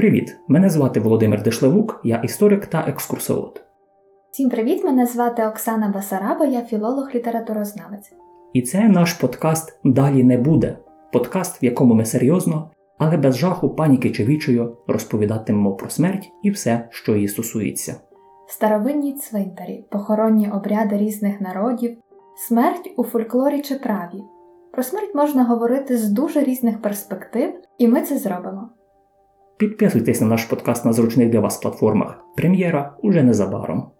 Привіт! Мене звати Володимир Дешлевук, я історик та екскурсовод. Всім привіт! Мене звати Оксана Басараба, я філолог-літературознавець. І це наш подкаст Далі не буде. Подкаст, в якому ми серйозно, але без жаху, паніки чи вічою розповідатимемо про смерть і все, що її стосується. Старовинні цвинтарі, похоронні обряди різних народів, смерть у фольклорі чи праві. Про смерть можна говорити з дуже різних перспектив, і ми це зробимо. Підписуйтесь на наш подкаст на зручних для вас платформах. Прем'єра уже незабаром.